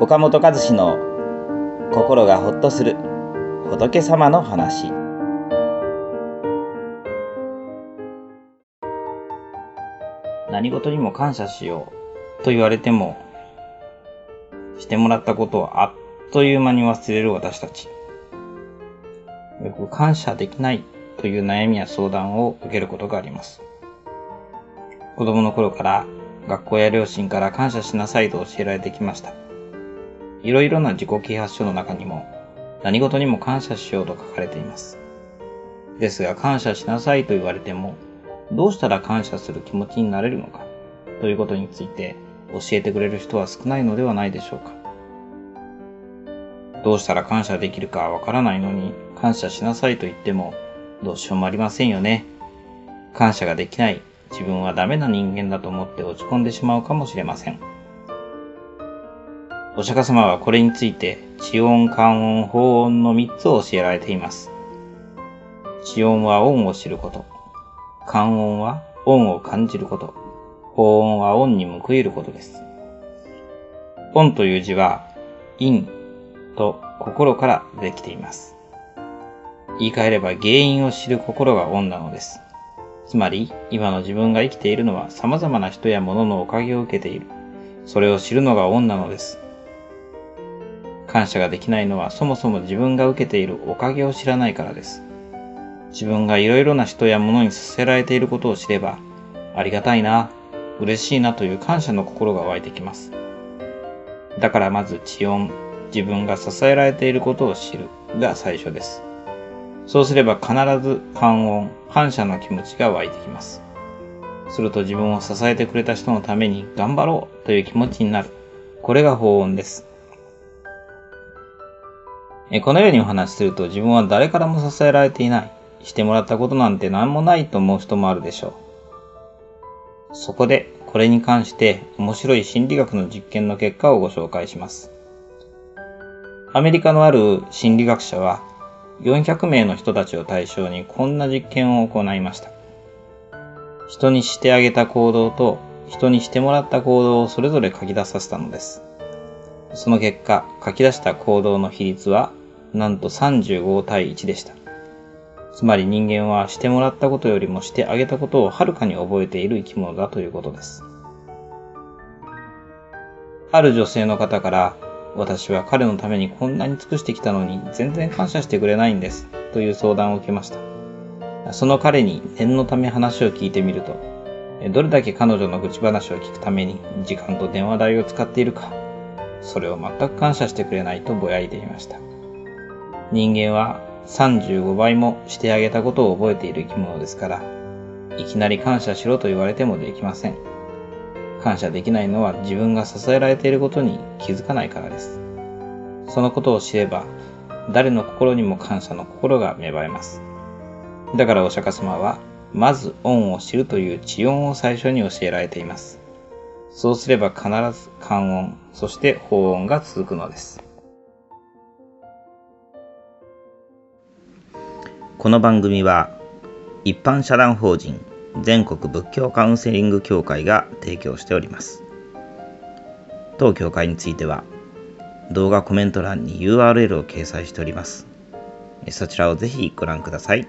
岡本和志の心がほっとする仏様の話。何事にも感謝しようと言われてもしてもらったことをあっという間に忘れる私たち。よく感謝できないという悩みや相談を受けることがあります。子供の頃から学校や両親から感謝しなさいと教えられてきました。いろいろな自己啓発書の中にも何事にも感謝しようと書かれています。ですが感謝しなさいと言われてもどうしたら感謝する気持ちになれるのかということについて教えてくれる人は少ないのではないでしょうか。どうしたら感謝できるかわからないのに感謝しなさいと言ってもどうしようもありませんよね。感謝ができない自分はダメな人間だと思って落ち込んでしまうかもしれません。お釈迦様はこれについて、地音、感音、法音の3つを教えられています。地音は音を知ること。感音は音を感じること。法音は音に報いることです。音という字は、因と心からできています。言い換えれば原因を知る心が音なのです。つまり、今の自分が生きているのは様々な人や物のおかげを受けている。それを知るのが恩なのです。感謝ができないのはそもそも自分が受けているおかげを知らないからです。自分がいろいろな人や物にさせられていることを知れば、ありがたいな、嬉しいなという感謝の心が湧いてきます。だからまず知音、自分が支えられていることを知るが最初です。そうすれば必ず感恩、感謝の気持ちが湧いてきます。すると自分を支えてくれた人のために頑張ろうという気持ちになる。これが法音です。このようにお話しすると自分は誰からも支えられていない。してもらったことなんて何もないと思う人もあるでしょう。そこでこれに関して面白い心理学の実験の結果をご紹介します。アメリカのある心理学者は400名の人たちを対象にこんな実験を行いました。人にしてあげた行動と人にしてもらった行動をそれぞれ書き出させたのです。その結果、書き出した行動の比率はなんと35対1でした。つまり人間はしてもらったことよりもしてあげたことをはるかに覚えている生き物だということです。ある女性の方から私は彼のためにこんなに尽くしてきたのに全然感謝してくれないんです。という相談を受けました。その彼に念のため話を聞いてみると、どれだけ彼女の愚痴話を聞くために時間と電話代を使っているか、それを全く感謝してくれないとぼやいていました。人間は35倍もしてあげたことを覚えている生き物ですから、いきなり感謝しろと言われてもできません。感謝できないのは自分が支えられていることに気づかないからです。そのことを知れば、誰の心にも感謝の心が芽生えます。だからお釈迦様は、まず恩を知るという知恩を最初に教えられています。そうすれば必ず観音、そして法音が続くのです。この番組は、一般社団法人全国仏教カウンセリング協会が提供しております。当協会については動画コメント欄に URL を掲載しております。そちらをぜひご覧ください。